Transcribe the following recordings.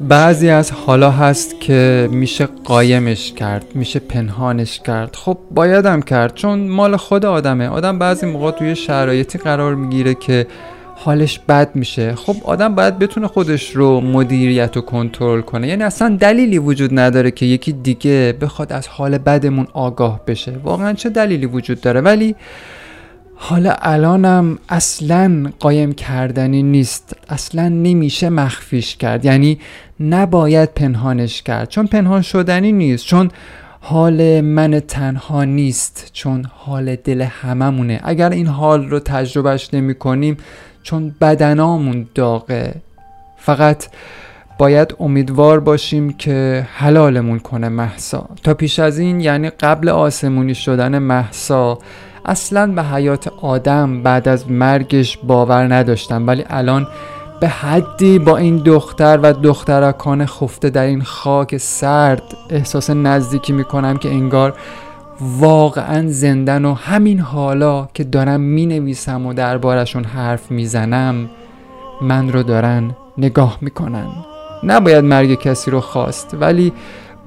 بعضی از حالا هست که میشه قایمش کرد میشه پنهانش کرد. خب بایدم کرد چون مال خود آدمه. آدم بعضی موقع توی شرایطی قرار می‌گیره که حالش بد میشه. خب آدم باید بتونه خودش رو مدیریت و کنترل کنه. یعنی اصلا دلیلی وجود نداره که یکی دیگه بخواد از حال بدمون آگاه بشه. واقعا چه دلیلی وجود داره؟ ولی حالا الانم اصلا قایم کردنی نیست. اصلا نمیشه مخفیش کرد. یعنی نباید پنهانش کرد. چون پنهان شدنی نیست. چون حال من تنها نیست. چون حال دل هممونه. اگر این حال رو تجربهش نمی کنیم چون بدنامون داغه. فقط باید امیدوار باشیم که حلالمون کنه محسا تا پیش از این یعنی قبل آسمونی شدن محسا اصلا به حیات آدم بعد از مرگش باور نداشتم ولی الان به حدی با این دختر و دخترکان خفته در این خاک سرد احساس نزدیکی می‌کنم که انگار واقعا زندن و همین حالا که دارم می نویسم و دربارشون حرف می‌زنم من رو دارن نگاه می‌کنن. نباید مرگ کسی رو خواست ولی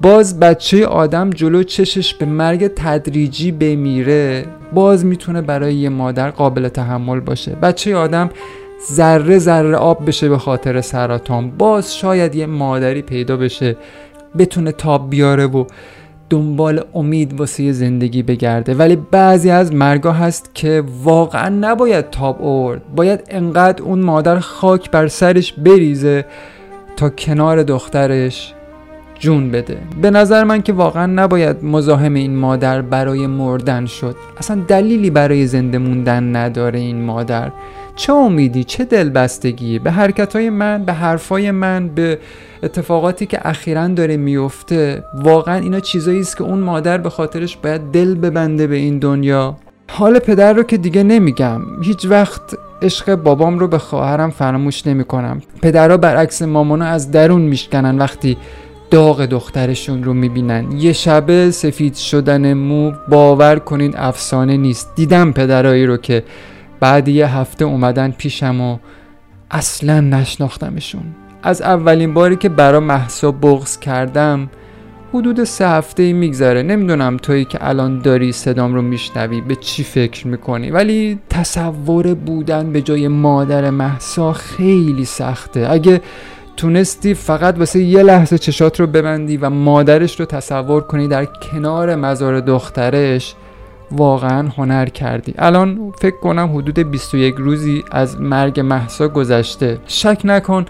باز بچه آدم جلو چشش به مرگ تدریجی بمیره باز می‌تونه برای یه مادر قابل تحمل باشه. بچه آدم ذره ذره آب بشه به خاطر سرطان باز شاید یه مادری پیدا بشه بتونه تاب بیاره و دنبال امید واسه زندگی بگرده. ولی بعضی از مرگا هست که واقعا نباید تاب آورد. باید انقدر اون مادر خاک بر سرش بریزه تا کنار دخترش جون بده. به نظر من که واقعا نباید مزاحم این مادر برای مردن شد. اصلا دلیلی برای زنده موندن نداره این مادر. چه امیدی؟ چه دلبستگی؟ به حرکتهای من به حرفای من به اتفاقاتی که اخیرا داره میفته واقعا اینا چیزایی است که اون مادر به خاطرش باید دل ببنده به این دنیا. حال پدر رو که دیگه نمیگم. هیچ وقت عشق بابام رو به خواهرم فراموش نمی‌کنم. پدرها برعکس مامانا از درون میشکنن. وقتی داغ دخترشون رو می‌بینن. یه شبه سفید شدن مو باور کنین افسانه نیست. دیدم پدرایی رو که بعد یه هفته اومدن پیشم و اصلا نشناختمشون. از اولین باری که برا محسا بغز کردم حدود سه هفته میگذره. نمی‌دونم تویی که الان داری صدام رو میشنوی به چی فکر می‌کنی؟ ولی تصور بودن به جای مادر محسا خیلی سخته. اگه تونستی فقط واسه یه لحظه چشات رو ببندی و مادرش رو تصور کنی در کنار مزار دخترش واقعا هنر کردی. الان فکر کنم حدود 21 روزی از مرگ محسا گذشته. شک نکن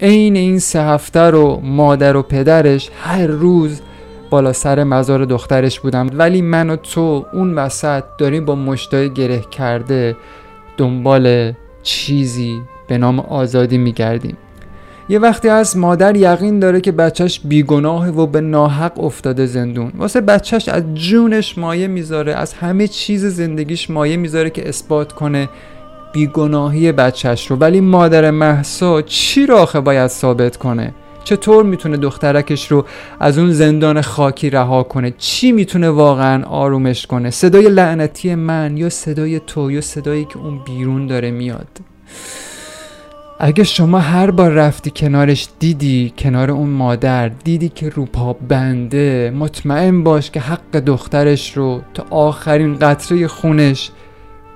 عین این سه هفته رو مادر و پدرش هر روز بالا سر مزار دخترش بودم. ولی من و تو اون وسط داریم با مشتای گره کرده دنبال چیزی به نام آزادی میگردیم. یه وقتی از مادر یقین داره که بچهش بیگناه و به ناحق افتاده زندون. واسه بچهش از جونش مایه می‌ذاره از همه چیز زندگیش مایه می‌ذاره که اثبات کنه بیگناهی بچهش رو. ولی مادر محسا چی را آخه باید ثابت کنه؟ چطور می‌تونه دخترکش رو از اون زندان خاکی رها کنه؟ چی می‌تونه واقعا آرومش کنه؟ صدای لعنتی من یا صدای تو یا صدایی که اون بیرون داره میاد؟ اگه شما هر بار رفتی کنارش دیدی کنار اون مادر دیدی که روپا بنده مطمئن باش که حق دخترش رو تا آخرین قطره خونش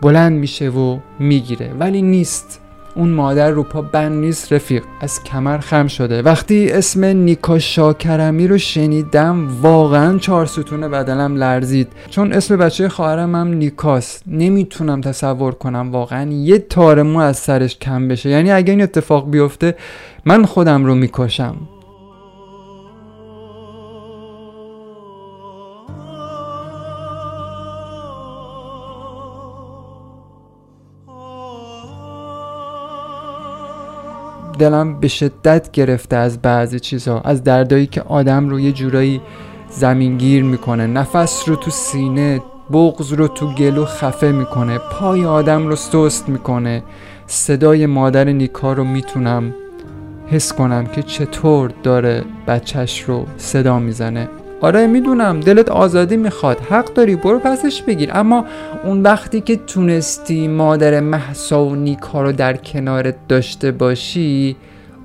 بلند میشه و می‌گیره. ولی نیست. اون مادر رو پا بند نیست رفیق از کمر خم شده. وقتی اسم نیکا شاکرمی رو شنیدم واقعا چهار ستون بدنم لرزید. چون اسم بچه خواهرم هم نیکاست. نمی‌تونم تصور کنم واقعا یه تارمو از سرش کم بشه. یعنی اگه این اتفاق بیفته من خودم رو می‌کشم. دلم به شدت گرفته از بعضی چیزها از دردایی که آدم رو یه جورایی زمینگیر می‌کنه نفس رو تو سینه بغز رو تو گلو خفه می‌کنه پای آدم رو سست می‌کنه. صدای مادر نیکا رو می‌تونم حس کنم که چطور داره بچهش رو صدا می‌زنه. آره می‌دونم دلت آزادی می‌خواد. حق داری برو پسش بگیر. اما اون وقتی که تونستی مادر محسا و نیکا رو در کنارت داشته باشی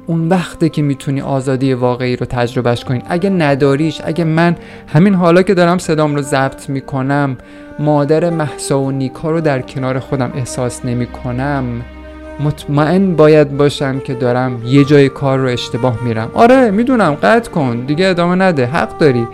اون وقته که می‌تونی آزادی واقعی رو تجربهش کنی. اگه نداریش اگه من همین حالا که دارم صدام رو ضبط می‌کنم مادر محسا و نیکا رو در کنار خودم احساس نمی‌کنم. مطمئن باید باشم که دارم یه جای کار رو اشتباه میرم. آره می‌دونم قطع کن. دیگه ادامه نده. حق داری.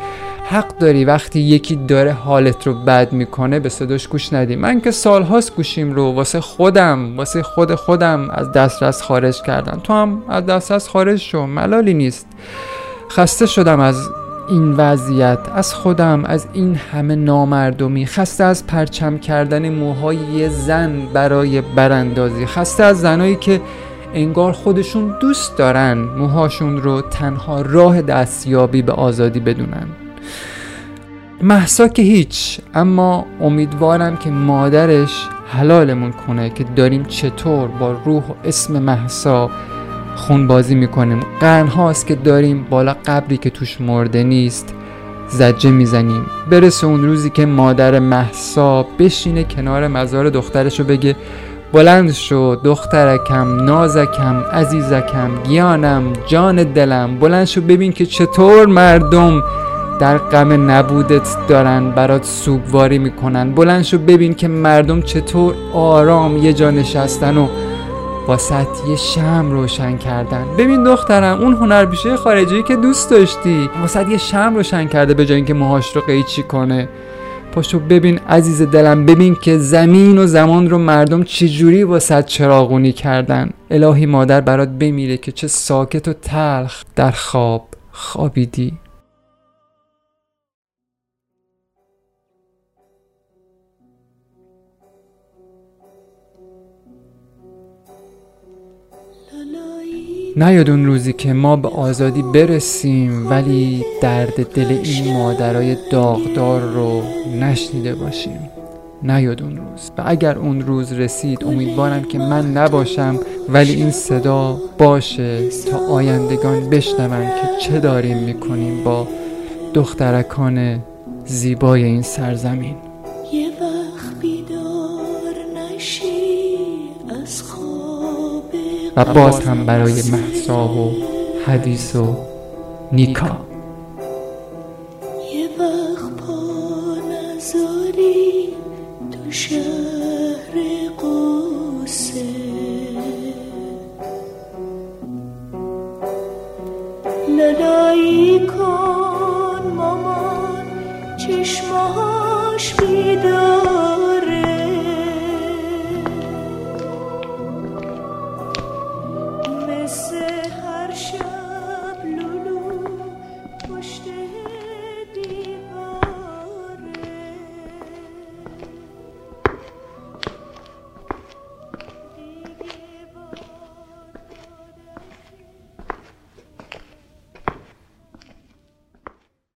حق داری. وقتی یکی داره حالت رو بد می‌کنه به صداش گوش ندی. من که سالهاست گوشیم رو واسه خودم واسه خود خودم از دسترس خارج کردم. تو هم از دسترس خارج شو. ملالی نیست. خسته شدم از این وضعیت از خودم از این همه نامردمی خسته از پرچم کردن موهای یه زن برای براندازی خسته از زنایی که انگار خودشون دوست دارن موهاشون رو تنها راه دستیابی به آزادی بدونن. محسا که هیچ اما امیدوارم که مادرش حلالمون کنه که داریم چطور با روح و اسم محسا خون بازی می‌کنیم. قرن هاست که داریم بالا قبری که توش مرده نیست زجه می‌زنیم. برسه اون روزی که مادر محسا بشینه کنار مزار دخترش رو بگه بلند شو دخترکم نازکم عزیزکم گیانم جان دلم بلند شو ببین که چطور مردم در غم نبودت دارن برات سوگواری می‌کنن. بلند شو ببین که مردم چطور آرام یه جا نشستن و واسط یه شم روشن کردن. ببین دخترم اون هنرپیشه خارجی که دوست داشتی. واسط یه شم روشن کرده به جای اینکه موهاش رو قیچی کنه. پاشو ببین عزیز دلم ببین که زمین و زمان رو مردم چجوری واسط چراغونی کردن. الهی مادر برات بمیره که چه ساکت و تلخ در خواب خوابیدی. نیاد اون روزی که ما به آزادی برسیم ولی درد دل این مادرای داغدار رو نشنیده باشیم. نیاد اون روز. و اگر اون روز رسید امیدوارم که من نباشم ولی این صدا باشه تا آیندگان بشنون که چه داریم می‌کنیم با دخترکان زیبای این سرزمین. و باز هم برای محسا و حدیث و نیکا. یه وقت پا نزاری تو شهر قصه لالایی کن مامان چشمهاش بیدار.